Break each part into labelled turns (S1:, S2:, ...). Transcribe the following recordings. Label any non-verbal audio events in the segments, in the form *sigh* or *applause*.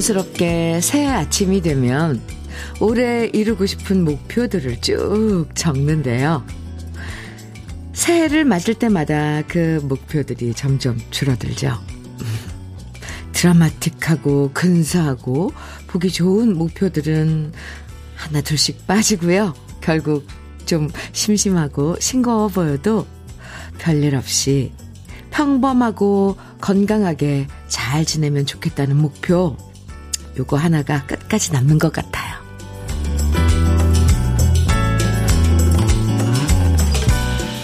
S1: 자연스럽게 새 아침이 되면 올해 이루고 싶은 목표들을 쭉 적는데요. 새해를 맞을 때마다 그 목표들이 점점 줄어들죠. 드라마틱하고 근사하고 보기 좋은 목표들은 하나 둘씩 빠지고요. 결국 좀 심심하고 싱거워 보여도 별일 없이 평범하고 건강하게 잘 지내면 좋겠다는 목표, 요거 하나가 끝까지 남는 것 같아요.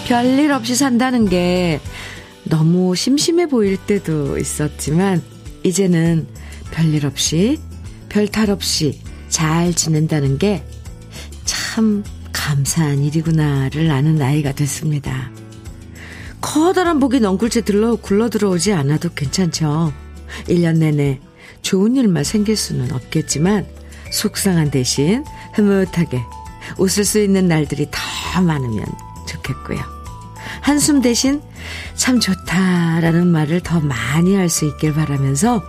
S1: 별일 없이 산다는 게 너무 심심해 보일 때도 있었지만, 이제는 별일 없이, 별 탈 없이 잘 지낸다는 게 참 감사한 일이구나를 아는 나이가 됐습니다. 커다란 복이 넝굴째 들러 굴러 들어오지 않아도 괜찮죠. 1년 내내 좋은 일만 생길 수는 없겠지만 속상한 대신 흐뭇하게 웃을 수 있는 날들이 더 많으면 좋겠고요. 한숨 대신 참 좋다라는 말을 더 많이 할 수 있길 바라면서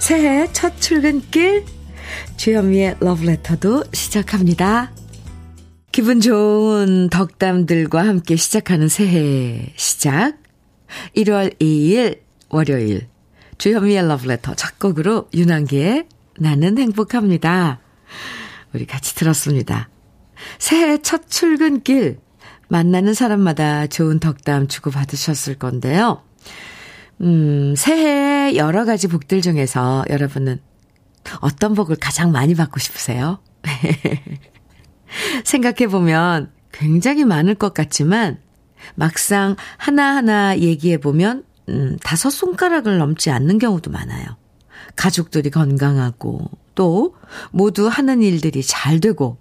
S1: 새해 첫 출근길 주현미의 러브레터도 시작합니다. 기분 좋은 덕담들과 함께 시작하는 새해 시작. 1월 2일 월요일 주현미의 러브레터 첫 곡으로 윤한기의 나는 행복합니다. 우리 같이 들었습니다. 새해 첫 출근길 만나는 사람마다 좋은 덕담 주고받으셨을 건데요. 음, 새해 여러 가지 복들 중에서 여러분은 어떤 복을 가장 많이 받고 싶으세요? *laughs* 생각해보면 굉장히 많을 것 같지만 막상 하나하나 얘기해보면 음, 다섯 손가락을 넘지 않는 경우도 많아요. 가족들이 건강하고 또 모두 하는 일들이 잘 되고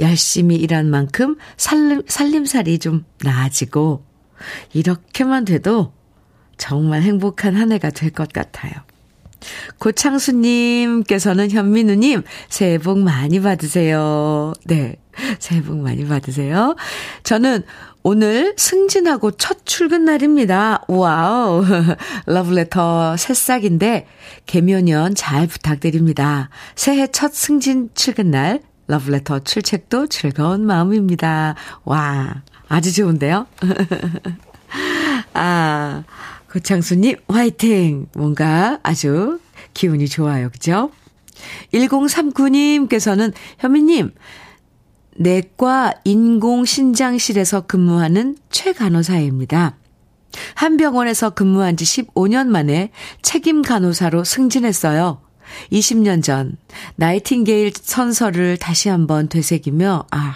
S1: 열심히 일한 만큼 살림, 살림살이 좀 나아지고 이렇게만 돼도 정말 행복한 한 해가 될 것 같아요. 고창수님께서는 현미 누님, 새해 복 많이 받으세요. 네. 새해 복 많이 받으세요. 저는 오늘 승진하고 첫 출근 날입니다. 와우. *laughs* 러브레터 새싹인데, 계묘년 잘 부탁드립니다. 새해 첫 승진 출근 날, 러브레터 출첵도 즐거운 마음입니다. 와, 아주 좋은데요? *laughs* 아, 고창수님, 화이팅! 뭔가 아주 기운이 좋아요. 그죠? 1039님께서는 현미님, 내과 인공신장실에서 근무하는 최 간호사입니다. 한 병원에서 근무한 지 15년 만에 책임 간호사로 승진했어요. 20년 전 나이팅게일 선서를 다시 한번 되새기며 아,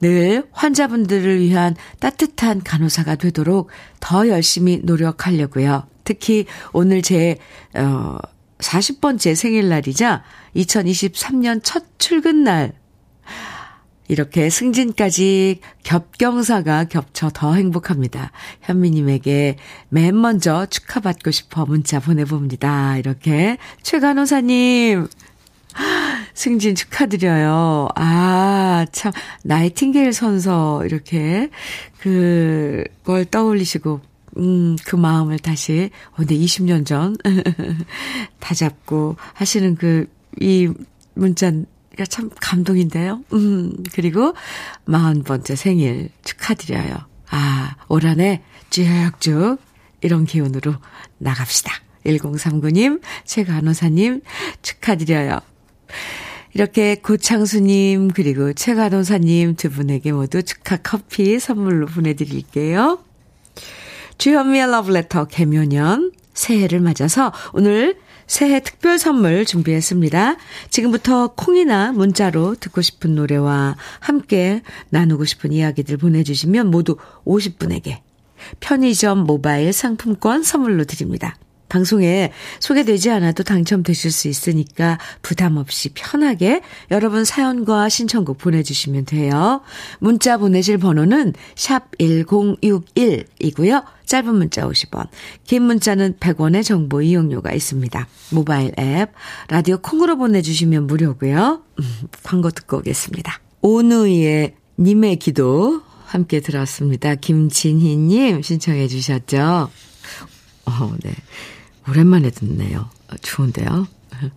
S1: 늘 환자분들을 위한 따뜻한 간호사가 되도록 더 열심히 노력하려고요. 특히 오늘 제 어, 40번째 생일날이자 2023년 첫 출근 날 이렇게 승진까지 겹경사가 겹쳐 더 행복합니다. 현미님에게 맨 먼저 축하받고 싶어 문자 보내봅니다. 이렇게 최간호사님 승진 축하드려요. 아, 참, 나이팅게일 선서, 이렇게, 그걸 떠올리시고, 음, 그 마음을 다시, 어, 근데 20년 전, *laughs* 다 잡고 하시는 그, 이 문자가 참 감동인데요. 음, 그리고 40번째 생일 축하드려요. 아, 올 한 해 쭉쭉 이런 기운으로 나갑시다. 1039님, 최간호사님 축하드려요. 이렇게 고창수님 그리고 최가동사님 두 분에게 모두 축하 커피 선물로 보내드릴게요. 주현미의 러브레터 개묘년 새해를 맞아서 오늘 새해 특별 선물 준비했습니다. 지금부터 콩이나 문자로 듣고 싶은 노래와 함께 나누고 싶은 이야기들 보내주시면 모두 50분에게 편의점 모바일 상품권 선물로 드립니다. 방송에 소개되지 않아도 당첨되실 수 있으니까 부담 없이 편하게 여러분 사연과 신청곡 보내주시면 돼요. 문자 보내실 번호는 샵 1061이고요. 짧은 문자 50원, 긴 문자는 100원의 정보 이용료가 있습니다. 모바일 앱, 라디오 콩으로 보내주시면 무료고요. 음, 광고 듣고 오겠습니다. 오누이의 님의 기도 함께 들었습니다. 김진희님 신청해 주셨죠? 어, 네. 오랜만에 듣네요. 좋은데요? *laughs*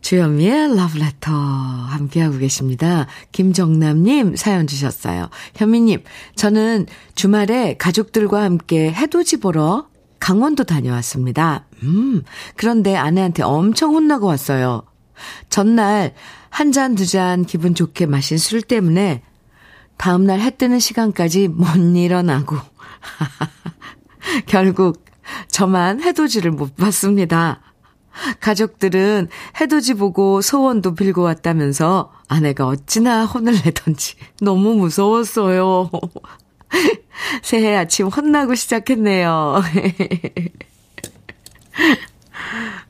S1: 주현미의 러브레터 함께하고 계십니다. 김정남님 사연 주셨어요. 현미님, 저는 주말에 가족들과 함께 해돋이 보러 강원도 다녀왔습니다. 음, 그런데 아내한테 엄청 혼나고 왔어요. 전날 한 잔, 두 잔 기분 좋게 마신 술 때문에 다음날 해 뜨는 시간까지 못 일어나고. *laughs* 결국 저만 해돋이를 못 봤습니다. 가족들은 해돋이 보고 소원도 빌고 왔다면서 아내가 어찌나 혼을 내던지 너무 무서웠어요. *laughs* 새해 아침 혼나고 시작했네요. *laughs*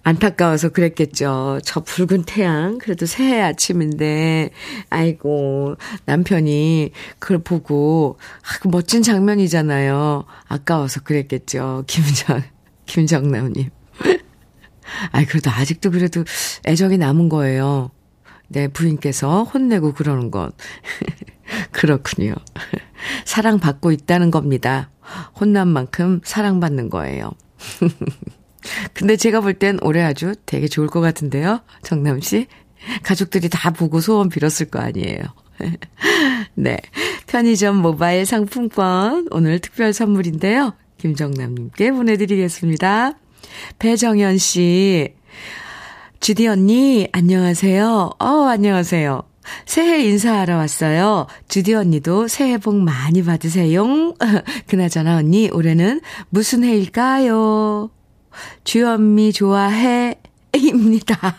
S1: 안타까워서 그랬겠죠. 저 붉은 태양, 그래도 새해 아침인데, 아이고, 남편이 그걸 보고, 아, 그 멋진 장면이잖아요. 아까워서 그랬겠죠. 김정, *laughs* 김정남님. 아이, 그래도 아직도 그래도 애정이 남은 거예요. 내 부인께서 혼내고 그러는 건. *laughs* 그렇군요. 사랑받고 있다는 겁니다. 혼난 만큼 사랑받는 거예요. *laughs* 근데 제가 볼 땐 올해 아주 되게 좋을 것 같은데요. 정남 씨. 가족들이 다 보고 소원 빌었을 거 아니에요. *laughs* 네. 편의점 모바일 상품권 오늘 특별 선물인데요. 김정남님께 보내드리겠습니다. 배정현 씨. 주디 언니, 안녕하세요. 어, 안녕하세요. 새해 인사하러 왔어요. 주디 언니도 새해 복 많이 받으세요. *laughs* 그나저나 언니, 올해는 무슨 해일까요? 주현미 좋아해, 입니다. *laughs*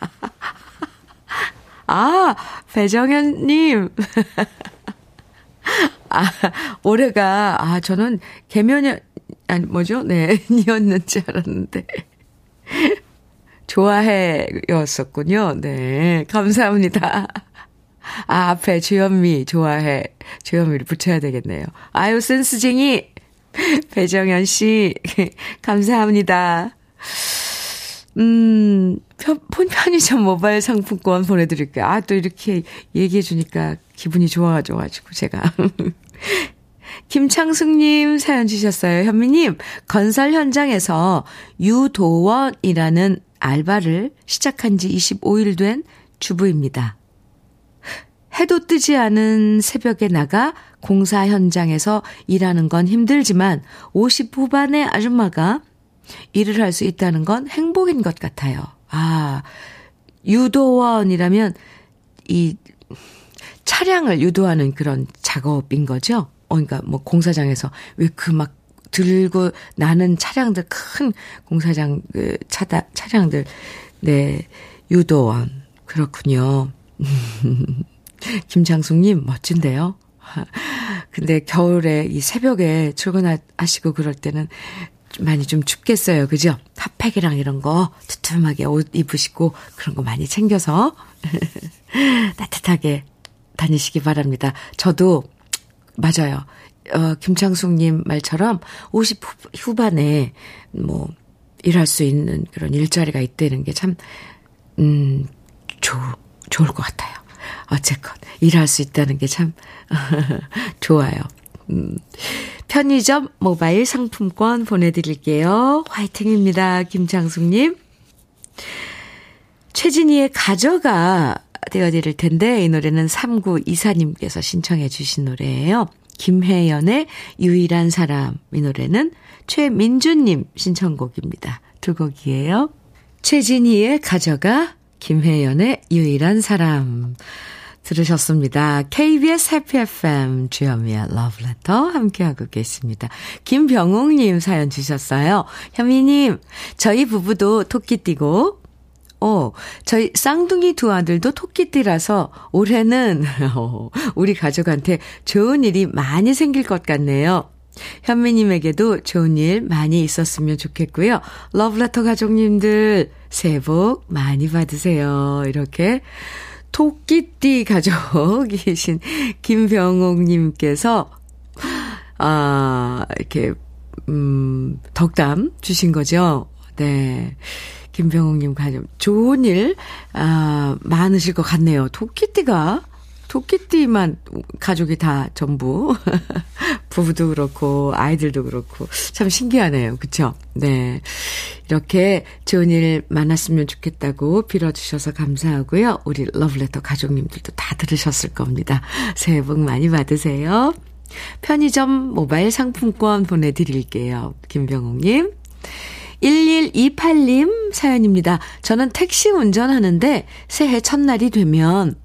S1: 아, 배정현님. *laughs* 아, 올해가, 아, 저는 개면연, 아니, 뭐죠? 네, *laughs* 이었는 줄 알았는데. 좋아해 였었군요. 네, 감사합니다. 아, 앞에 주현미 좋아해. 주현미를 붙여야 되겠네요. 아유, 센스쟁이. 배정현 씨, 감사합니다. 음, 폰 편의점 모바일 상품권 보내드릴게요. 아, 또 이렇게 얘기해주니까 기분이 좋아가지고, 제가. *laughs* 김창숙님 사연 주셨어요. 현미님, 건설 현장에서 유도원이라는 알바를 시작한 지 25일 된 주부입니다. 해도 뜨지 않은 새벽에 나가 공사 현장에서 일하는 건 힘들지만 50 후반의 아줌마가 일을 할 수 있다는 건 행복인 것 같아요. 아, 유도원이라면 이 차량을 유도하는 그런 작업인 거죠? 어, 그러니까 뭐 공사장에서 왜 그 막 들고 나는 차량들 큰 공사장 그 차다 차량들 네 유도원 그렇군요. *laughs* 김장숙님 멋진데요. *laughs* 근데 겨울에 이 새벽에 출근하시고 그럴 때는 많이 좀 춥겠어요. 그죠? 핫팩이랑 이런 거 두툼하게 옷 입으시고 그런 거 많이 챙겨서 *laughs* 따뜻하게 다니시기 바랍니다. 저도 맞아요. 어, 김창숙님 말처럼 50 후반에 뭐 일할 수 있는 그런 일자리가 있다는 게 참, 음, 좋, 좋을 것 같아요. 어쨌건, 일할 수 있다는 게 참, *laughs* 좋아요. 음, 편의점 모바일 상품권 보내드릴게요. 화이팅입니다. 김창숙님. 최진희의 가져가 되어드릴 텐데, 이 노래는 3924님께서 신청해 주신 노래예요. 김혜연의 유일한 사람. 이 노래는 최민주님 신청곡입니다. 두 곡이에요. 최진희의 가져가, 김혜연의 유일한 사람. 들으셨습니다. KBS 해피 FM 주현미의 러브레터 함께하고 계십니다. 김병웅님 사연 주셨어요. 현미님, 저희 부부도 토끼띠고, 어, 저희 쌍둥이 두 아들도 토끼띠라서 올해는 *laughs* 어, 우리 가족한테 좋은 일이 많이 생길 것 같네요. 현미님에게도 좋은 일 많이 있었으면 좋겠고요. 러브레터 가족님들 새해 복 많이 받으세요. 이렇게 토끼띠 가족이신 *laughs* 김병옥님께서, 아, 이렇게, 음, 덕담 주신 거죠. 네. 김병옥님 가족. 좋은 일, 아, 많으실 것 같네요. 토끼띠가, 토끼띠만 가족이 다 전부. *laughs* 부부도 그렇고, 아이들도 그렇고. 참 신기하네요. 그쵸? 네. 이렇게 좋은 일 많았으면 좋겠다고 빌어 주셔서 감사하고요. 우리 러브레터 가족님들도 다 들으셨을 겁니다. 새해 복 많이 받으세요. 편의점 모바일 상품권 보내 드릴게요. 김병옥 님. 1128님 사연입니다. 저는 택시 운전하는데 새해 첫날이 되면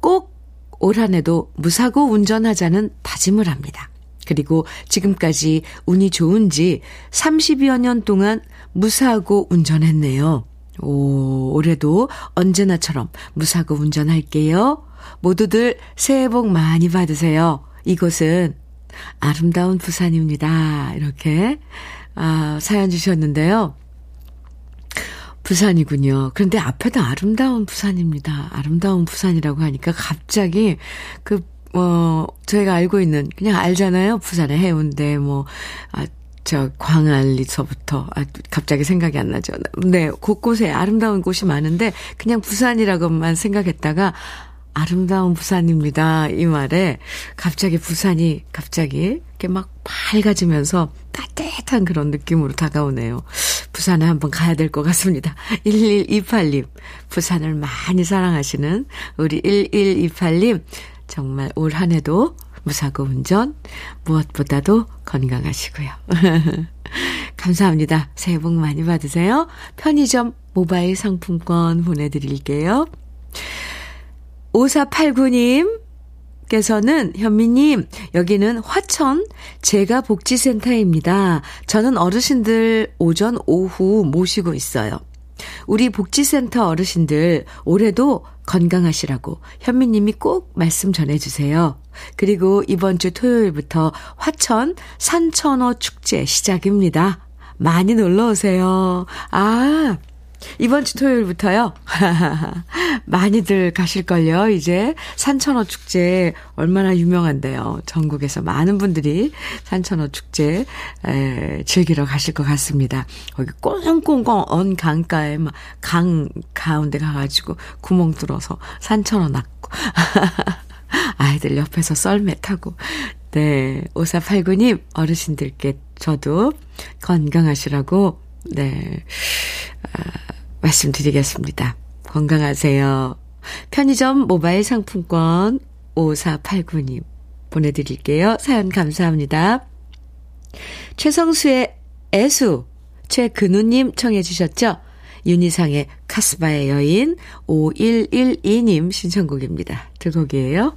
S1: 꼭 올 한 해도 무사고 운전하자는 다짐을 합니다. 그리고 지금까지 운이 좋은지 30여 년 동안 무사고 운전했네요. 오, 올해도 언제나처럼 무사고 운전할게요. 모두들 새해 복 많이 받으세요. 이곳은 아름다운 부산입니다. 이렇게 아, 사연 주셨는데요. 부산이군요. 그런데 앞에도 아름다운 부산입니다. 아름다운 부산이라고 하니까 갑자기 그, 어, 저희가 알고 있는, 그냥 알잖아요. 부산의 해운대, 뭐, 아, 저, 광안리서부터, 아, 갑자기 생각이 안 나죠. 네, 곳곳에 아름다운 곳이 많은데, 그냥 부산이라고만 생각했다가, 아름다운 부산입니다. 이 말에 갑자기 부산이 갑자기 이렇게 막 밝아지면서 따뜻한 그런 느낌으로 다가오네요. 부산에 한번 가야 될 것 같습니다. *laughs* 1128님, 부산을 많이 사랑하시는 우리 1128님, 정말 올 한 해도 무사고 운전, 무엇보다도 건강하시고요. *laughs* 감사합니다. 새해 복 많이 받으세요. 편의점 모바일 상품권 보내드릴게요. 5489님, 께서는 현미님, 여기는 화천 제가 복지센터입니다. 저는 어르신들 오전, 오후 모시고 있어요. 우리 복지센터 어르신들 올해도 건강하시라고 현미님이 꼭 말씀 전해주세요. 그리고 이번 주 토요일부터 화천 산천어 축제 시작입니다. 많이 놀러 오세요. 아, 이번 주 토요일부터요. *laughs* 많이들 가실걸요, 이제. 산천어 축제 얼마나 유명한데요. 전국에서 많은 분들이 산천어 축제, 에, 즐기러 가실 것 같습니다. 거기 꽁꽁꽁 언 강가에 막 강 가운데 가가지고 구멍 뚫어서 산천어 낳고. *laughs* 아이들 옆에서 썰매 타고. 네. 5489님, 어르신들께 저도 건강하시라고, 네. 아, 말씀드리겠습니다. 건강하세요. 편의점 모바일 상품권 5489님 보내드릴게요. 사연 감사합니다. 최성수의 애수, 최근우님 청해주셨죠? 윤희상의 카스바의 여인 5112님 신청곡입니다. 두 곡이에요.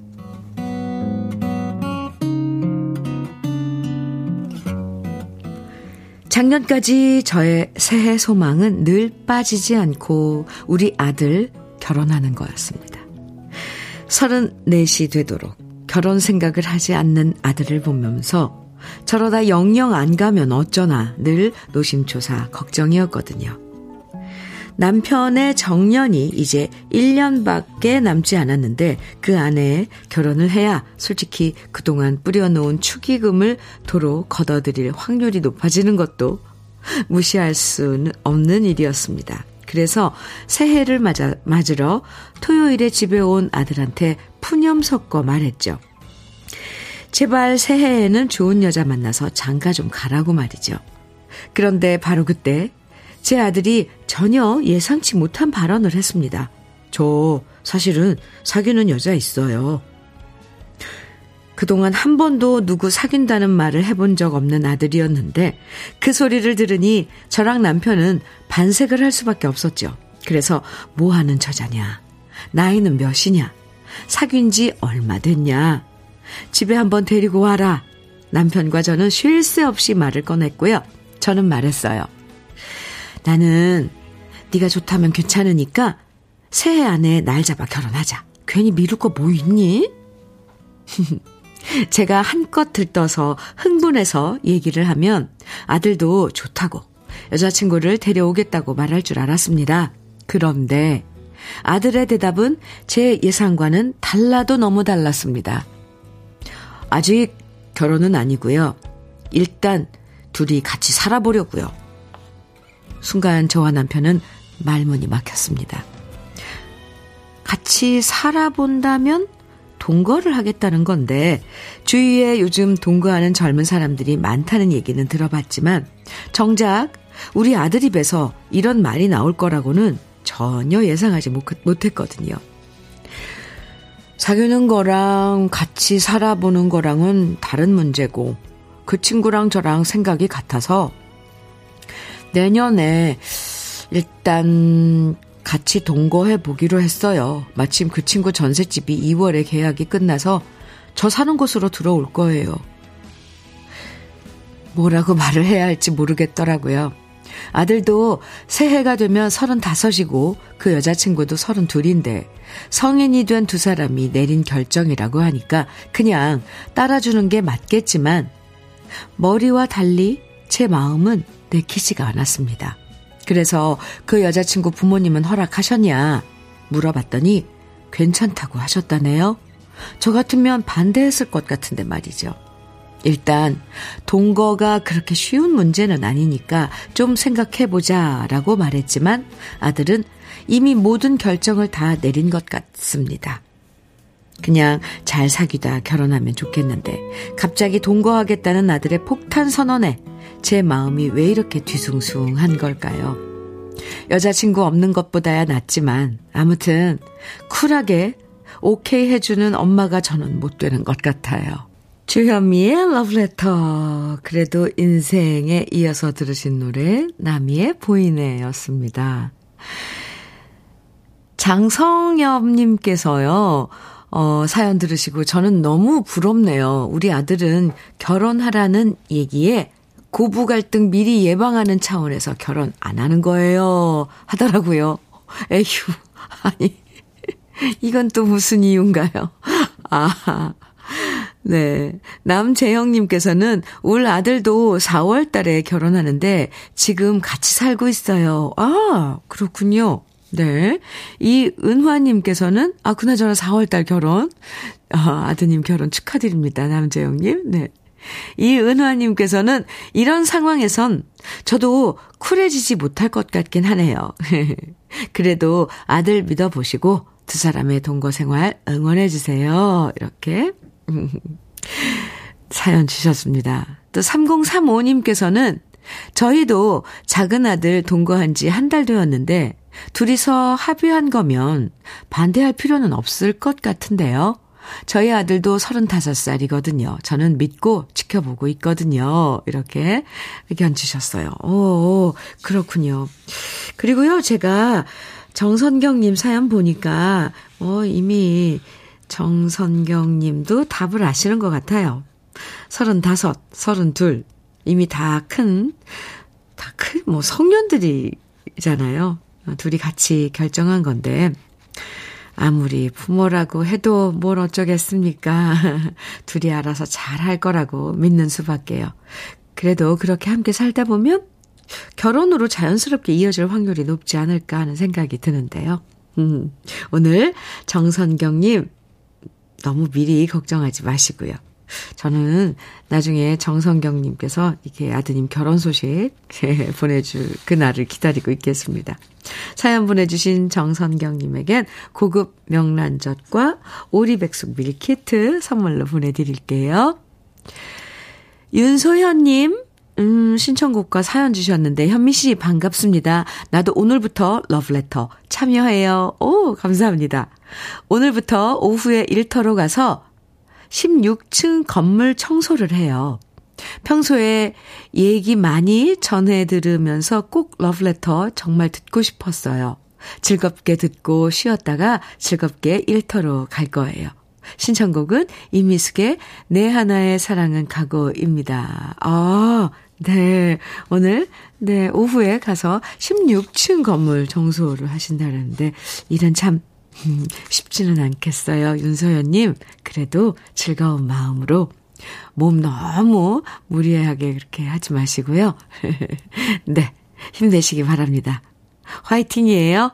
S1: 작년까지 저의 새해 소망은 늘 빠지지 않고 우리 아들 결혼하는 거였습니다. 34시 되도록 결혼 생각을 하지 않는 아들을 보면서 저러다 영영 안 가면 어쩌나 늘 노심초사 걱정이었거든요. 남편의 정년이 이제 1년밖에 남지 않았는데 그 안에 결혼을 해야 솔직히 그동안 뿌려놓은 축의금을 도로 걷어들일 확률이 높아지는 것도 무시할 수는 없는 일이었습니다. 그래서 새해를 맞아, 맞으러 토요일에 집에 온 아들한테 푸념 섞어 말했죠. 제발 새해에는 좋은 여자 만나서 장가 좀 가라고 말이죠. 그런데 바로 그때 제 아들이 전혀 예상치 못한 발언을 했습니다. 저 사실은 사귀는 여자 있어요. 그동안 한 번도 누구 사귄다는 말을 해본 적 없는 아들이었는데 그 소리를 들으니 저랑 남편은 반색을 할 수밖에 없었죠. 그래서 뭐 하는 처자냐? 나이는 몇이냐? 사귄 지 얼마 됐냐? 집에 한번 데리고 와라. 남편과 저는 쉴 새 없이 말을 꺼냈고요. 저는 말했어요. 나는 네가 좋다면 괜찮으니까 새해 안에 날 잡아 결혼하자. 괜히 미룰 거 뭐 있니? *laughs* 제가 한껏 들떠서 흥분해서 얘기를 하면 아들도 좋다고 여자친구를 데려오겠다고 말할 줄 알았습니다. 그런데 아들의 대답은 제 예상과는 달라도 너무 달랐습니다. 아직 결혼은 아니고요. 일단 둘이 같이 살아보려고요. 순간 저와 남편은 말문이 막혔습니다. 같이 살아본다면 동거를 하겠다는 건데 주위에 요즘 동거하는 젊은 사람들이 많다는 얘기는 들어봤지만 정작 우리 아들 입에서 이런 말이 나올 거라고는 전혀 예상하지 못했거든요. 사귀는 거랑 같이 살아보는 거랑은 다른 문제고 그 친구랑 저랑 생각이 같아서 내년에 일단 같이 동거해 보기로 했어요. 마침 그 친구 전셋집이 2월에 계약이 끝나서 저 사는 곳으로 들어올 거예요. 뭐라고 말을 해야 할지 모르겠더라고요. 아들도 새해가 되면 35이고 그 여자친구도 32인데 성인이 된 두 사람이 내린 결정이라고 하니까 그냥 따라주는 게 맞겠지만 머리와 달리 제 마음은 내키지가 않았습니다. 그래서 그 여자친구 부모님은 허락하셨냐 물어봤더니 괜찮다고 하셨다네요. 저 같으면 반대했을 것 같은데 말이죠. 일단 동거가 그렇게 쉬운 문제는 아니니까 좀 생각해보자 라고 말했지만 아들은 이미 모든 결정을 다 내린 것 같습니다. 그냥 잘 사귀다 결혼하면 좋겠는데 갑자기 동거하겠다는 아들의 폭탄 선언에 제 마음이 왜 이렇게 뒤숭숭한 걸까요? 여자친구 없는 것보다야 낫지만 아무튼 쿨하게 오케이 해주는 엄마가 저는 못 되는 것 같아요. 주현미의 러브레터. 그래도 인생에 이어서 들으신 노래, 나미의 보이네였습니다. 장성엽님께서요, 어, 사연 들으시고 저는 너무 부럽네요. 우리 아들은 결혼하라는 얘기에 고부 갈등 미리 예방하는 차원에서 결혼 안 하는 거예요. 하더라고요. 에휴, *laughs* 아니, 이건 또 무슨 이유인가요? *laughs* 아, 네. 남재영님께서는 올 아들도 4월 달에 결혼하는데 지금 같이 살고 있어요. 아, 그렇군요. 네. 이 은화님께서는, 아, 그나저나 4월 달 결혼. 아, 아드님 결혼 축하드립니다. 남재영님. 네. 이 은화님께서는 이런 상황에선 저도 쿨해지지 못할 것 같긴 하네요. *laughs* 그래도 아들 믿어보시고 두 사람의 동거 생활 응원해주세요. 이렇게 *laughs* 사연 주셨습니다. 또 3035님께서는 저희도 작은 아들 동거한 지 한 달 되었는데 둘이서 합의한 거면 반대할 필요는 없을 것 같은데요. 저희 아들도 35살이거든요. 저는 믿고 지켜보고 있거든요. 이렇게 의견 주셨어요. 오, 그렇군요. 그리고요, 제가 정선경님 사연 보니까, 어, 이미 정선경 님도 답을 아시는 것 같아요. 35, 32. 이미 다 큰, 다 큰, 뭐, 성년들이잖아요. 둘이 같이 결정한 건데, 아무리 부모라고 해도 뭘 어쩌겠습니까? *laughs* 둘이 알아서 잘 할 거라고 믿는 수밖에요. 그래도 그렇게 함께 살다 보면 결혼으로 자연스럽게 이어질 확률이 높지 않을까 하는 생각이 드는데요. 음, 오늘 정선경님 너무 미리 걱정하지 마시고요. 저는 나중에 정성경님께서 이렇게 아드님 결혼 소식 *laughs* 보내줄 그날을 기다리고 있겠습니다. 사연 보내주신 정선경님에겐 고급 명란젓과 오리백숙 밀키트 선물로 보내드릴게요. 윤소현님, 음, 신청곡과 사연 주셨는데, 현미 씨 반갑습니다. 나도 오늘부터 러브레터 참여해요. 오, 감사합니다. 오늘부터 오후에 일터로 가서 16층 건물 청소를 해요. 평소에 얘기 많이 전해 들으면서 꼭 러브레터 정말 듣고 싶었어요. 즐겁게 듣고 쉬었다가 즐겁게 일터로 갈 거예요. 신청곡은 이미숙의 내 하나의 사랑은 각오입니다. 아, 네, 오늘, 네, 오후에 가서 16층 건물 청소를 하신다는데, 일은 참, 음, 쉽지는 않겠어요. 윤서연님, 그래도 즐거운 마음으로 몸 너무 무리하게 그렇게 하지 마시고요. *laughs* 네, 힘내시기 바랍니다. 화이팅이에요.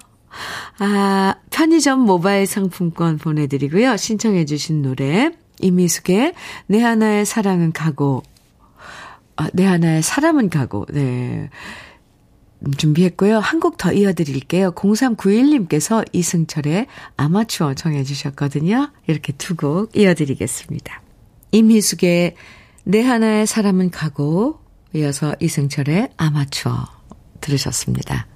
S1: 아, 편의점 모바일 상품권 보내드리고요. 신청해주신 노래, 이미숙의 내 하나의 사랑은 가고, 아, 내 하나의 사람은 가고, 네. 음, 준비했고요. 한 곡 더 이어드릴게요. 0391님께서 이승철의 아마추어 정해주셨거든요. 이렇게 두 곡 이어드리겠습니다. 임희숙의 내 하나의 사람은 가고, 이어서 이승철의 아마추어 들으셨습니다.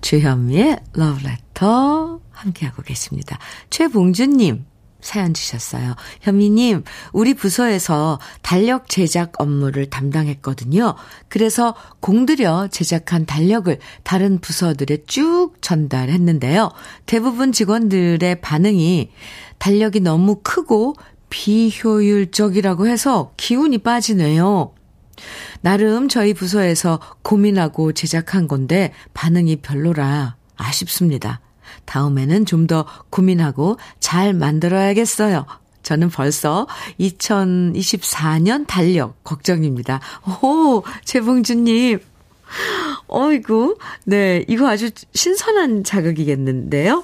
S1: 주현미의 러브레터 함께하고 계십니다. 최봉준님 사연 주셨어요. 현미님, 우리 부서에서 달력 제작 업무를 담당했거든요. 그래서 공들여 제작한 달력을 다른 부서들에 쭉 전달했는데요. 대부분 직원들의 반응이 달력이 너무 크고 비효율적이라고 해서 기운이 빠지네요. 나름 저희 부서에서 고민하고 제작한 건데 반응이 별로라 아쉽습니다. 다음에는 좀 더 고민하고 잘 만들어야겠어요. 저는 벌써 2024년 달력 걱정입니다. 오, 최봉주님. 어이구, 네, 이거 아주 신선한 자극이겠는데요?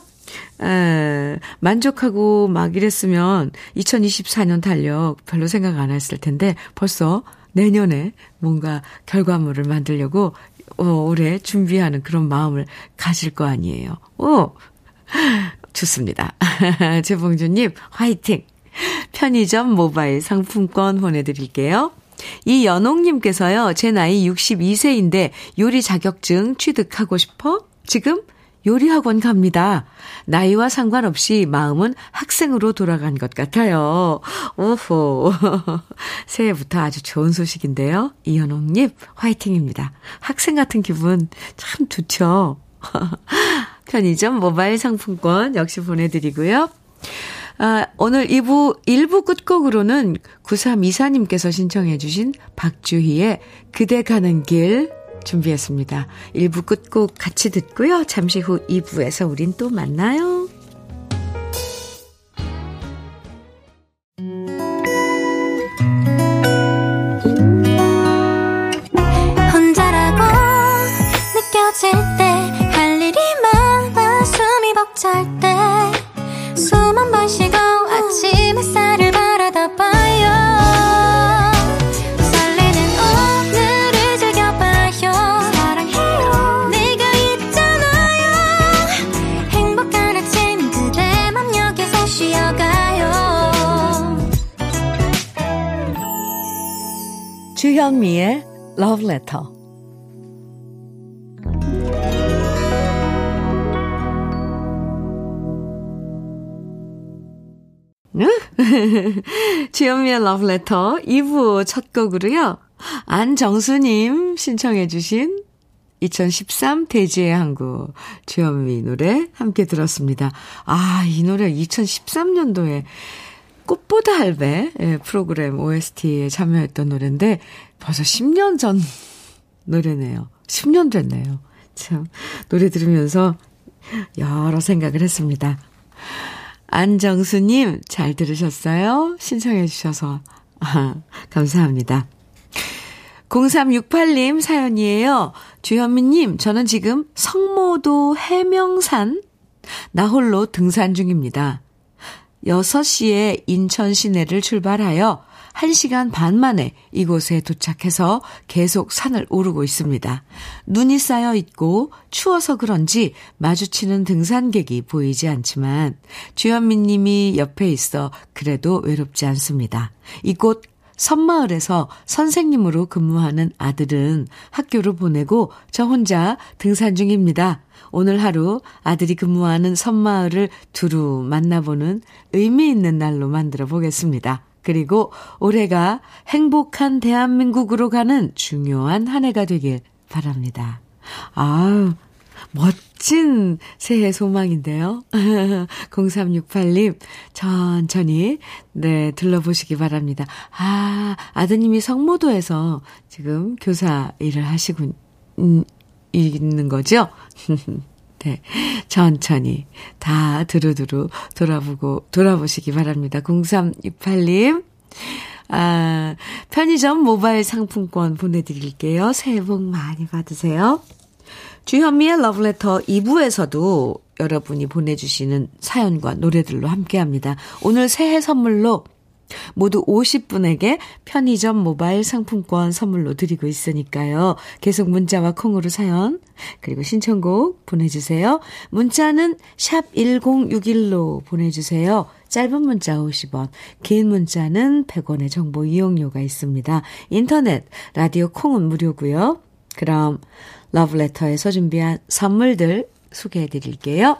S1: 에, 만족하고 막 이랬으면 2024년 달력 별로 생각 안 했을 텐데 벌써 내년에 뭔가 결과물을 만들려고 어, 올해 준비하는 그런 마음을 가질 거 아니에요. 오, 좋습니다. *laughs* 재봉주님, 화이팅! 편의점 모바일 상품권 보내드릴게요. 이 연옥님께서요, 제 나이 62세인데 요리 자격증 취득하고 싶어? 지금 요리학원 갑니다. 나이와 상관없이 마음은 학생으로 돌아간 것 같아요. 오호. *laughs* 새해부터 아주 좋은 소식인데요. 이현옥님, 화이팅입니다. 학생 같은 기분 참 좋죠. *laughs* 편의점 모바일 상품권 역시 보내드리고요. 아, 오늘 2부, 1부 끝곡으로는 9324님께서 신청해주신 박주희의 그대 가는 길 준비했습니다. 1부 끝곡 같이 듣고요. 잠시 후 2부에서 우린 또 만나요. 주현미의 Love Letter. *laughs* 주현미의 Love Letter 2부 첫 곡으로요. 안정수님 신청해주신 2013 대지의 항구 주현미 노래 함께 들었습니다. 아, 이 노래 2013년도에 꽃보다 할배 예, 프로그램 OST에 참여했던 노래인데 벌써 10년 전 노래네요. 10년 됐네요. 참 노래 들으면서 여러 생각을 했습니다. 안정수님 잘 들으셨어요? 신청해 주셔서 아, 감사합니다. 0368님 사연이에요. 주현미님, 저는 지금 성모도 해명산 나홀로 등산 중입니다. 6시에 인천 시내를 출발하여 1시간 반 만에 이곳에 도착해서 계속 산을 오르고 있습니다. 눈이 쌓여 있고 추워서 그런지 마주치는 등산객이 보이지 않지만 주현미 님이 옆에 있어 그래도 외롭지 않습니다. 이곳 선마을에서 선생님으로 근무하는 아들은 학교로 보내고 저 혼자 등산 중입니다. 오늘 하루 아들이 근무하는 섬마을을 두루 만나보는 의미 있는 날로 만들어 보겠습니다. 그리고 올해가 행복한 대한민국으로 가는 중요한 한 해가 되길 바랍니다. 아우, 멋진 새해 소망인데요. *laughs* 0368님, 천천히, 네, 들러보시기 바랍니다. 아, 아드님이 성모도에서 지금 교사 일을 하시고 음, 있는 거죠? *laughs* 네. 천천히 다 두루두루 돌아보고, 돌아보시기 바랍니다. 0368님. 아, 편의점 모바일 상품권 보내드릴게요. 새해 복 많이 받으세요. 주현미의 러브레터 2부에서도 여러분이 보내주시는 사연과 노래들로 함께 합니다. 오늘 새해 선물로 모두 50분에게 편의점 모바일 상품권 선물로 드리고 있으니까요. 계속 문자와 콩으로 사연, 그리고 신청곡 보내주세요. 문자는 샵 1061로 보내주세요. 짧은 문자 50원, 긴 문자는 100원의 정보 이용료가 있습니다. 인터넷, 라디오 콩은 무료고요. 그럼 러브레터에서 준비한 선물들 소개해 드릴게요.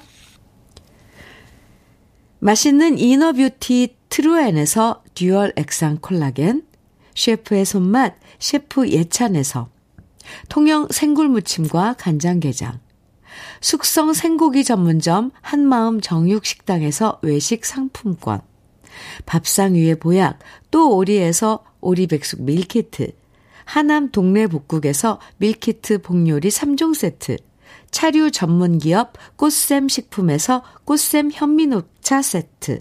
S1: 맛있는 inner beauty 트루엔에서 dual 액상 콜라겐, 셰프의 손맛 셰프 예찬에서 통영 생굴무침과 간장게장, 숙성 생고기 전문점 한마음 정육식당에서 외식 상품권, 밥상 위에 보약 또 오리에서 오리백숙 밀키트, 하남 동네 복국에서 밀키트 복요리 3종 세트, 차류 전문 기업 꽃샘 식품에서 꽃샘 현미녹차 세트,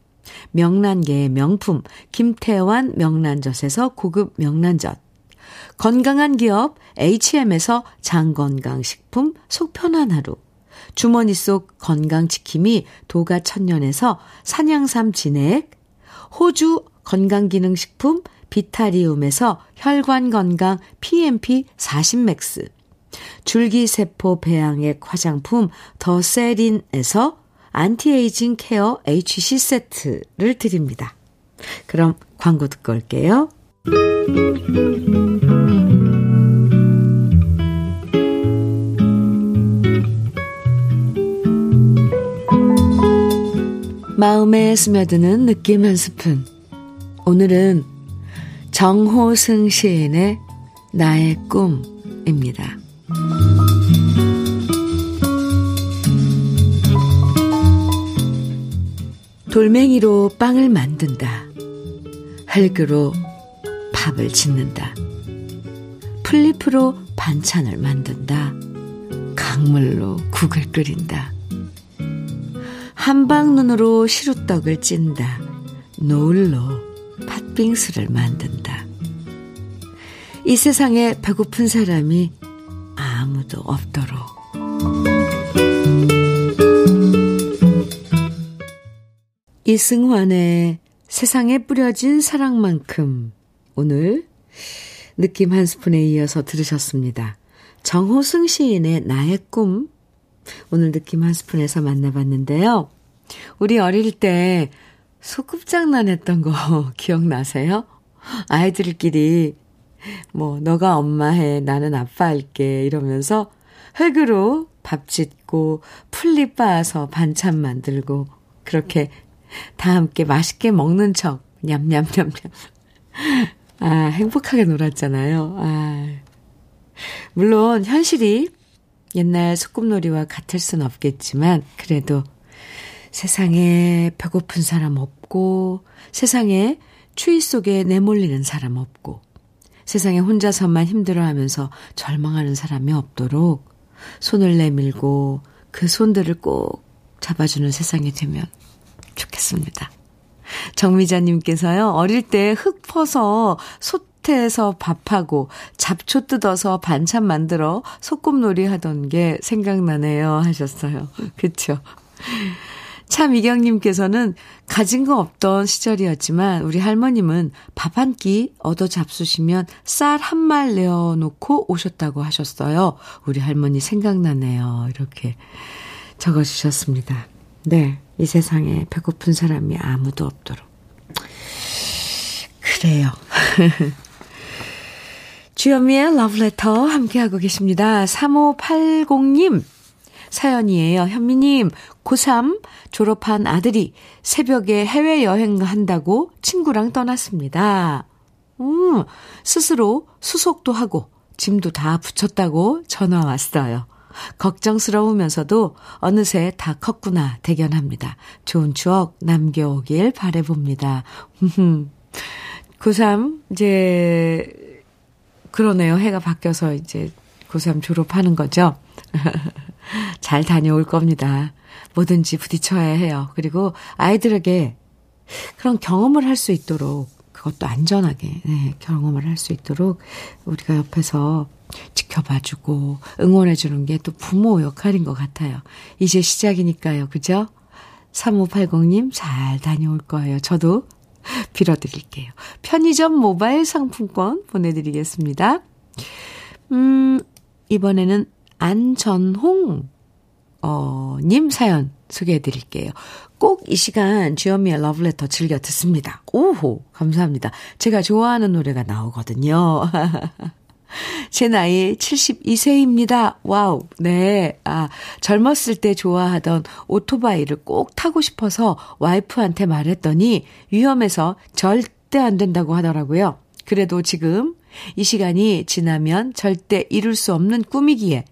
S1: 명란계의 명품 김태환 명란젓에서 고급 명란젓, 건강한 기업 HM에서 장건강식품 속편한 하루, 주머니 속 건강지킴이 도가천년에서 산양삼 진액, 호주 건강기능식품 비타리움에서 혈관건강 PMP 40맥스, 줄기세포 배양액 화장품 더세린에서 anti-aging care HC 세트를 드립니다. 그럼 광고 듣고 올게요. 마음에 스며드는 느낌 한 스푼. 오늘은 정호승 시인의 나의 꿈입니다. 돌멩이로 빵을 만든다. 흙으로 밥을 짓는다. 플리프로 반찬을 만든다. 강물로 국을 끓인다. 한방눈으로 시루떡을 찐다. 노을로 팥빙수를 만든다. 이 세상에 배고픈 사람이 아무도 없도록. 이승환의 세상에 뿌려진 사랑만큼 오늘 느낌 한 스푼에 이어서 들으셨습니다. 정호승 시인의 나의 꿈 오늘 느낌 한 스푼에서 만나봤는데요. 우리 어릴 때 소꿉장난 했던 거 *laughs* 기억나세요? 아이들끼리 뭐 너가 엄마 해 나는 아빠 할게 이러면서 흙으로 밥 짓고 풀잎 빻아서 반찬 만들고 그렇게 다 함께 맛있게 먹는 척, 냠냠냠냠. 아, 행복하게 놀았잖아요. 아. 물론, 현실이 옛날 소꿉놀이와 같을 순 없겠지만, 그래도 세상에 배고픈 사람 없고, 세상에 추위 속에 내몰리는 사람 없고, 세상에 혼자서만 힘들어 하면서 절망하는 사람이 없도록 손을 내밀고 그 손들을 꼭 잡아주는 세상이 되면 좋겠습니다. 정미자님께서요, 어릴 때 흙 퍼서 솥에서 밥하고 잡초 뜯어서 반찬 만들어 소꿉놀이 하던 게 생각나네요. 하셨어요. *laughs* 그쵸? 참이경님께서는 가진 거 없던 시절이었지만 우리 할머님은 밥 한 끼 얻어 잡수시면 쌀 한 말 내어놓고 오셨다고 하셨어요. 우리 할머니 생각나네요. 이렇게 적어주셨습니다. 네. 이 세상에 배고픈 사람이 아무도 없도록. 그래요. *laughs* 주현미의 러브레터 함께하고 계십니다. 3580님 사연이에요. 현미님, 고3 졸업한 아들이 새벽에 해외여행 한다고 친구랑 떠났습니다. 음, 스스로 수속도 하고 짐도 다 붙였다고 전화 왔어요. 걱정스러우면서도 어느새 다 컸구나 대견합니다. 좋은 추억 남겨오길 바래봅니다. 고3 이제 그러네요. 해가 바뀌어서 이제 고3 졸업하는 거죠. *laughs* 잘 다녀올 겁니다. 뭐든지 부딪혀야 해요. 그리고 아이들에게 그런 경험을 할 수 있도록 그것도 안전하게 네, 경험을 할 수 있도록 우리가 옆에서 지켜봐주고 응원해주는 게 또 부모 역할인 것 같아요. 이제 시작이니까요. 그죠? 3580님 잘 다녀올 거예요. 저도 *laughs* 빌어드릴게요. 편의점 모바일 상품권 보내드리겠습니다. 음, 이번에는 안전홍, 어, 님 사연 소개해 드릴게요. 꼭 이 시간 주현미의 러브레터 즐겨 듣습니다. 오호, 감사합니다. 제가 좋아하는 노래가 나오거든요. *laughs* *laughs* 제 나이 72세입니다. 와우. 네. 아, 젊었을 때 좋아하던 오토바이를 꼭 타고 싶어서 와이프한테 말했더니 위험해서 절대 안 된다고 하더라고요. 그래도 지금 이 시간이 지나면 절대 이룰 수 없는 꿈이기에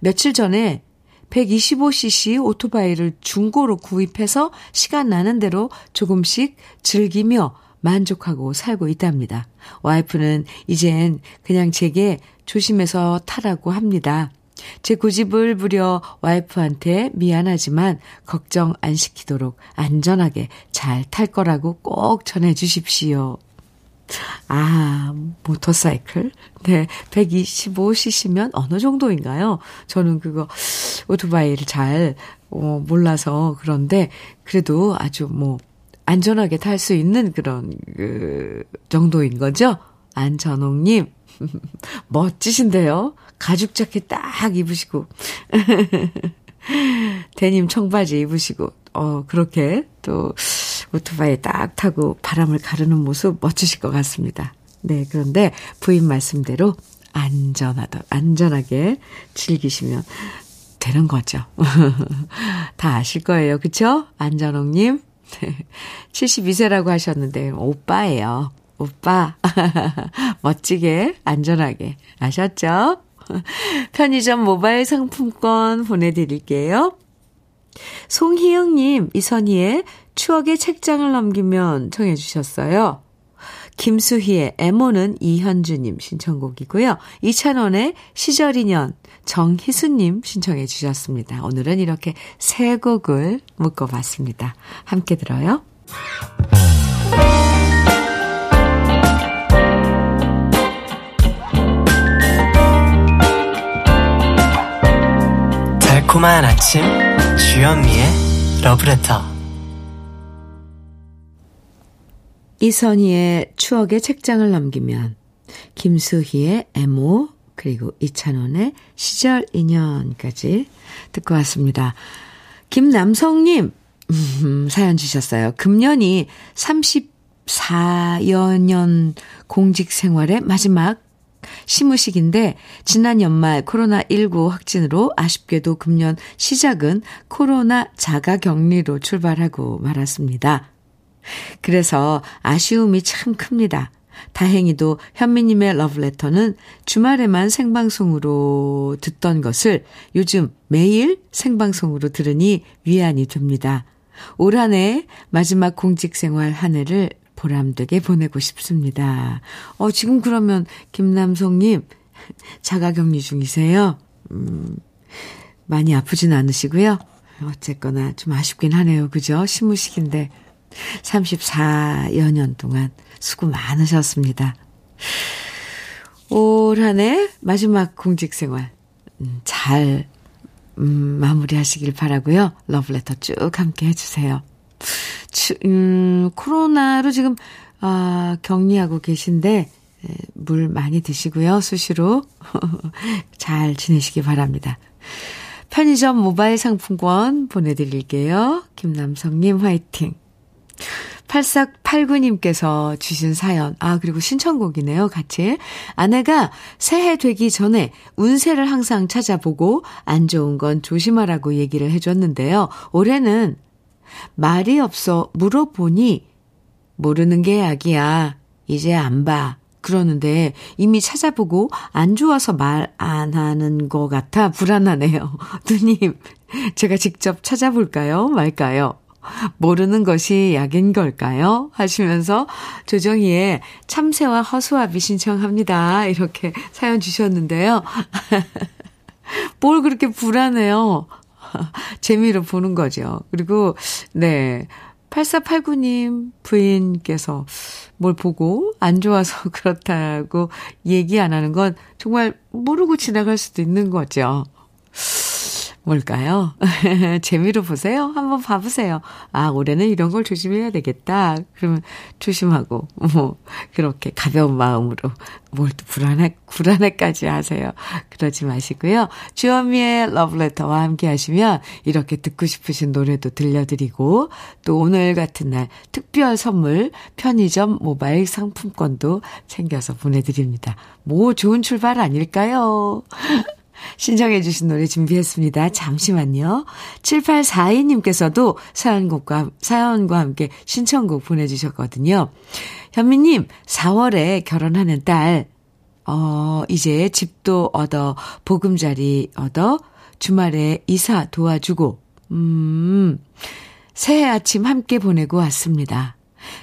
S1: 며칠 전에 125cc 오토바이를 중고로 구입해서 시간 나는 대로 조금씩 즐기며 만족하고 살고 있답니다. 와이프는 이젠 그냥 제게 조심해서 타라고 합니다. 제 고집을 부려 와이프한테 미안하지만 걱정 안 시키도록 안전하게 잘 탈 거라고 꼭 전해 주십시오. 아, 모터사이클? 네, 125cc면 어느 정도인가요? 저는 그거 오토바이를 잘 어, 몰라서 그런데 그래도 아주 뭐 안전하게 탈 수 있는 그런 그 정도인 거죠? 안전홍님 *laughs* 멋지신데요? 가죽 자켓 딱 입으시고 *laughs* 데님 청바지 입으시고 어 그렇게 또 오토바이 딱 타고 바람을 가르는 모습 멋지실 것 같습니다. 네, 그런데 부인 말씀대로 안전하다, 안전하게 즐기시면 되는 거죠. *laughs* 다 아실 거예요. 그쵸? 안전홍님. *laughs* 72세라고 하셨는데, 오빠예요. 오빠. *laughs* 멋지게, 안전하게. 아셨죠? *laughs* 편의점 모바일 상품권 보내드릴게요. 송희영님, 이선희의 추억의 책장을 넘기면 청해 주셨어요. 김수희의 애모는 이현주님 신청곡이고요. 이찬원의 시절 인연 정희수님 신청해 주셨습니다. 오늘은 이렇게 세 곡을 묶어봤습니다. 함께 들어요.
S2: 달콤한 아침 주현미의 러브레터
S1: 이선희의 추억의 책장을 넘기면 김수희의 애모 그리고 이찬원의 시절 인연까지 듣고 왔습니다. 김남성님 음, 사연 주셨어요. 금년이 34여 년 공직 생활의 마지막 시무식인데 지난 연말 코로나19 확진으로 아쉽게도 금년 시작은 코로나 자가 격리로 출발하고 말았습니다. 그래서 아쉬움이 참 큽니다. 다행히도 현미님의 러브레터는 주말에만 생방송으로 듣던 것을 요즘 매일 생방송으로 들으니 위안이 됩니다. 올 한 해 마지막 공직 생활 한 해를 보람되게 보내고 싶습니다. 어, 지금 그러면 김남성님 자가 격리 중이세요? 음, 많이 아프진 않으시고요. 어쨌거나 좀 아쉽긴 하네요. 그죠? 시무식인데 34여 년 동안 수고 많으셨습니다. 올 한 해 마지막 공직 생활 음, 잘 음, 마무리 하시길 바라고요. 러브레터 쭉 함께 해주세요. 추, 음, 코로나로 지금, 아, 격리하고 계신데, 물 많이 드시고요. 수시로. *laughs* 잘 지내시기 바랍니다. 편의점 모바일 상품권 보내드릴게요. 김남성님 화이팅. 8489님께서 주신 사연, 아, 그리고 신청곡이네요, 같이. 아내가 새해 되기 전에 운세를 항상 찾아보고 안 좋은 건 조심하라고 얘기를 해줬는데요. 올해는 말이 없어 물어보니 모르는 게 약이야. 이제 안 봐. 그러는데 이미 찾아보고 안 좋아서 말 안 하는 것 같아 불안하네요. *laughs* 누님, 제가 직접 찾아볼까요? 말까요? 모르는 것이 약인 걸까요? 하시면서 조정희의 참새와 허수아비 신청합니다. 이렇게 사연 주셨는데요. *laughs* 뭘 그렇게 불안해요? *laughs* 재미로 보는 거죠. 그리고, 네. 8489님 부인께서 뭘 보고 안 좋아서 *laughs* 그렇다고 얘기 안 하는 건 정말 모르고 지나갈 수도 있는 거죠. 뭘까요? *laughs* 재미로 보세요. 한번 봐보세요. 아, 올해는 이런 걸 조심해야 되겠다. 그러면 조심하고, 뭐, 그렇게 가벼운 마음으로 뭘 또 불안해, 불안해까지 하세요. 그러지 마시고요. 주현미의 러브레터와 함께 하시면 이렇게 듣고 싶으신 노래도 들려드리고, 또 오늘 같은 날 특별 선물 편의점 모바일 상품권도 챙겨서 보내드립니다. 뭐 좋은 출발 아닐까요? *laughs* 신청해 주신 노래 준비했습니다. 잠시만요. 7842님께서도 사연곡과, 사연과 함께 신청곡 보내주셨거든요. 현미님, 4월에 결혼하는 딸, 어, 이제 집도 얻어, 보금자리 얻어, 주말에 이사 도와주고, 음, 새해 아침 함께 보내고 왔습니다.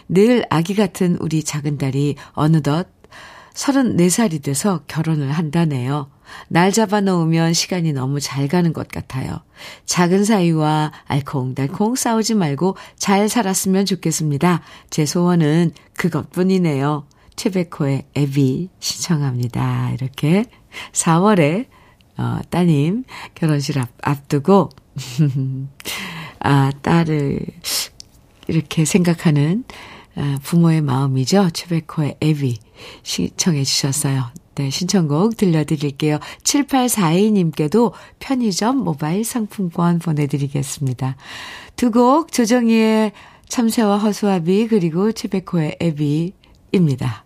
S1: 늘 아기 같은 우리 작은 딸이 어느덧 34살이 돼서 결혼을 한다네요. 날 잡아 놓으면 시간이 너무 잘 가는 것 같아요. 작은 사이와 알콩달콩 싸우지 말고 잘 살았으면 좋겠습니다. 제 소원은 그것뿐이네요. 최백호의 애비 신청합니다. 이렇게 4월에 어, 따님 결혼식 앞, 앞두고 *laughs* 아, 딸을 이렇게 생각하는 아, 부모의 마음이죠. 최백호의 애비 신청해 주셨어요. 네, 신청곡 들려드릴게요. 7842님께도 편의점 모바일 상품권 보내드리겠습니다. 두 곡 조정희의 참새와 허수아비 그리고 최백호의 애비입니다.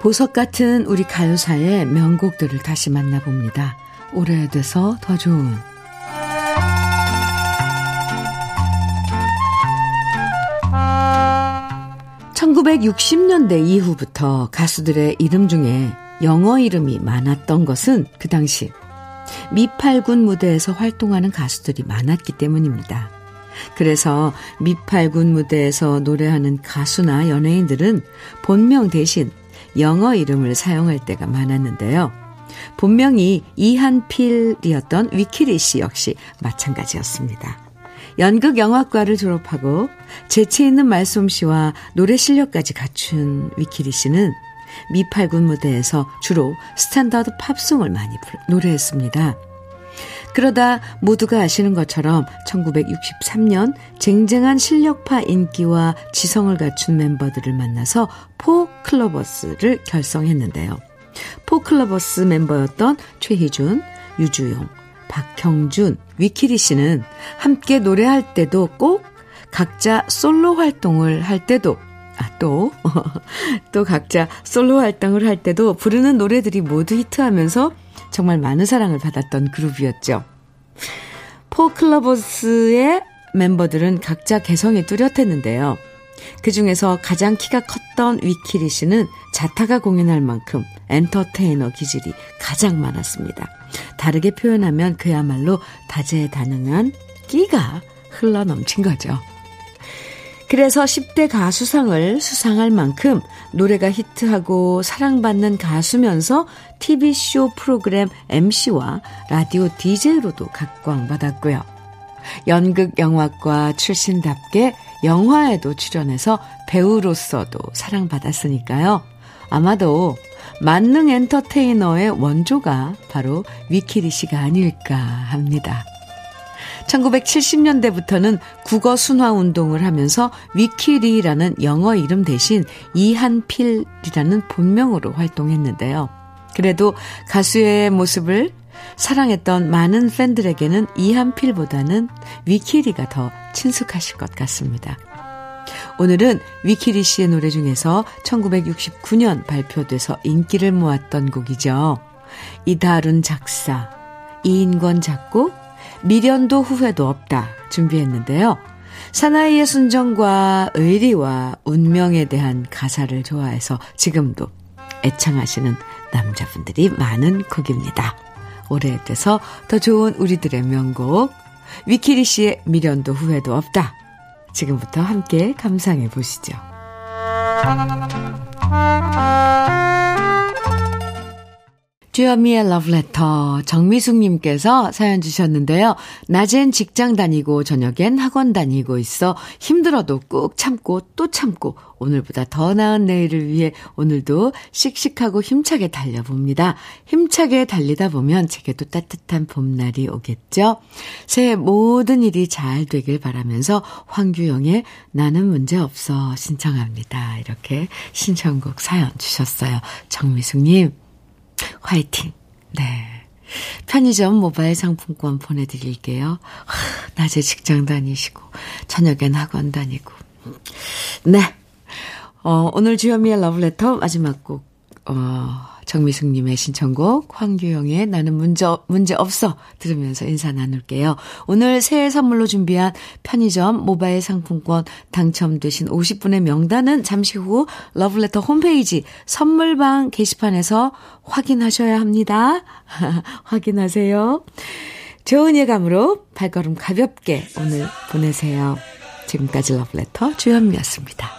S1: 보석 같은 우리 가요사의 명곡들을 다시 만나봅니다. 오래돼서 더 좋은 1960년대 이후부터 가수들의 이름 중에 영어 이름이 많았던 것은 그 당시 미팔군 무대에서 활동하는 가수들이 많았기 때문입니다. 그래서 미팔군 무대에서 노래하는 가수나 연예인들은 본명 대신 영어 이름을 사용할 때가 많았는데요. 본명이 이한필이었던 위키리 씨 역시 마찬가지였습니다. 연극 영화과를 졸업하고 재치 있는 말솜씨와 노래 실력까지 갖춘 위키리 씨는 미팔군 무대에서 주로 스탠다드 팝송을 많이 노래했습니다. 그러다 모두가 아시는 것처럼 1963년 쟁쟁한 실력파 인기와 지성을 갖춘 멤버들을 만나서 포클로버스를 결성했는데요. 포클로버스 멤버였던 최희준, 유주용, 박형준, 위키리 씨는 함께 노래할 때도 꼭 각자 솔로 활동을 할 때도 아, 또, *laughs* 또 각자 솔로 활동을 할 때도 부르는 노래들이 모두 히트하면서 정말 많은 사랑을 받았던 그룹이었죠. 포클로버스의 멤버들은 각자 개성이 뚜렷했는데요. 그 중에서 가장 키가 컸던 위키리 씨는 자타가 공연할 만큼 엔터테이너 기질이 가장 많았습니다. 다르게 표현하면 그야말로 다재다능한 끼가 흘러 넘친 거죠. 그래서 10대 가수상을 수상할 만큼 노래가 히트하고 사랑받는 가수면서 TV쇼 프로그램 MC와 라디오 DJ로도 각광받았고요. 연극 영화과 출신답게 영화에도 출연해서 배우로서도 사랑받았으니까요. 아마도 만능 엔터테이너의 원조가 바로 위키리 씨가 아닐까 합니다. 1970년대부터는 국어 순화 운동을 하면서 위키리라는 영어 이름 대신 이한필이라는 본명으로 활동했는데요. 그래도 가수의 모습을 사랑했던 많은 팬들에게는 이한필보다는 위키리가 더 친숙하실 것 같습니다. 오늘은 위키리 씨의 노래 중에서 1969년 발표돼서 인기를 모았던 곡이죠. 이다룬 작사, 이인권 작곡, 미련도 후회도 없다 준비했는데요. 사나이의 순정과 의리와 운명에 대한 가사를 좋아해서 지금도 애창하시는 남자분들이 많은 곡입니다. 오래돼서 더 좋은 우리들의 명곡 위키리 씨의 미련도 후회도 없다. 지금부터 함께 감상해 보시죠. 주여미의 러브레터 정미숙님께서 사연 주셨는데요. 낮엔 직장 다니고 저녁엔 학원 다니고 있어 힘들어도 꾹 참고 또 참고 오늘보다 더 나은 내일을 위해 오늘도 씩씩하고 힘차게 달려봅니다. 힘차게 달리다 보면 제게도 따뜻한 봄날이 오겠죠. 새해 모든 일이 잘 되길 바라면서 황규영의 나는 문제없어 신청합니다. 이렇게 신청곡 사연 주셨어요. 정미숙님. 화이팅. 네. 편의점 모바일 상품권 보내드릴게요. 하, 낮에 직장 다니시고, 저녁엔 학원 다니고. 네. 어, 오늘 주현미의 러브레터 마지막 곡, 어, 정미숙님의 신청곡 황규영의 나는 문제, 문제 없어 들으면서 인사 나눌게요. 오늘 새해 선물로 준비한 편의점 모바일 상품권 당첨되신 50분의 명단은 잠시 후 러브레터 홈페이지 선물방 게시판에서 확인하셔야 합니다. *laughs* 확인하세요. 좋은 예감으로 발걸음 가볍게 오늘 보내세요. 지금까지 러브레터 주현미였습니다.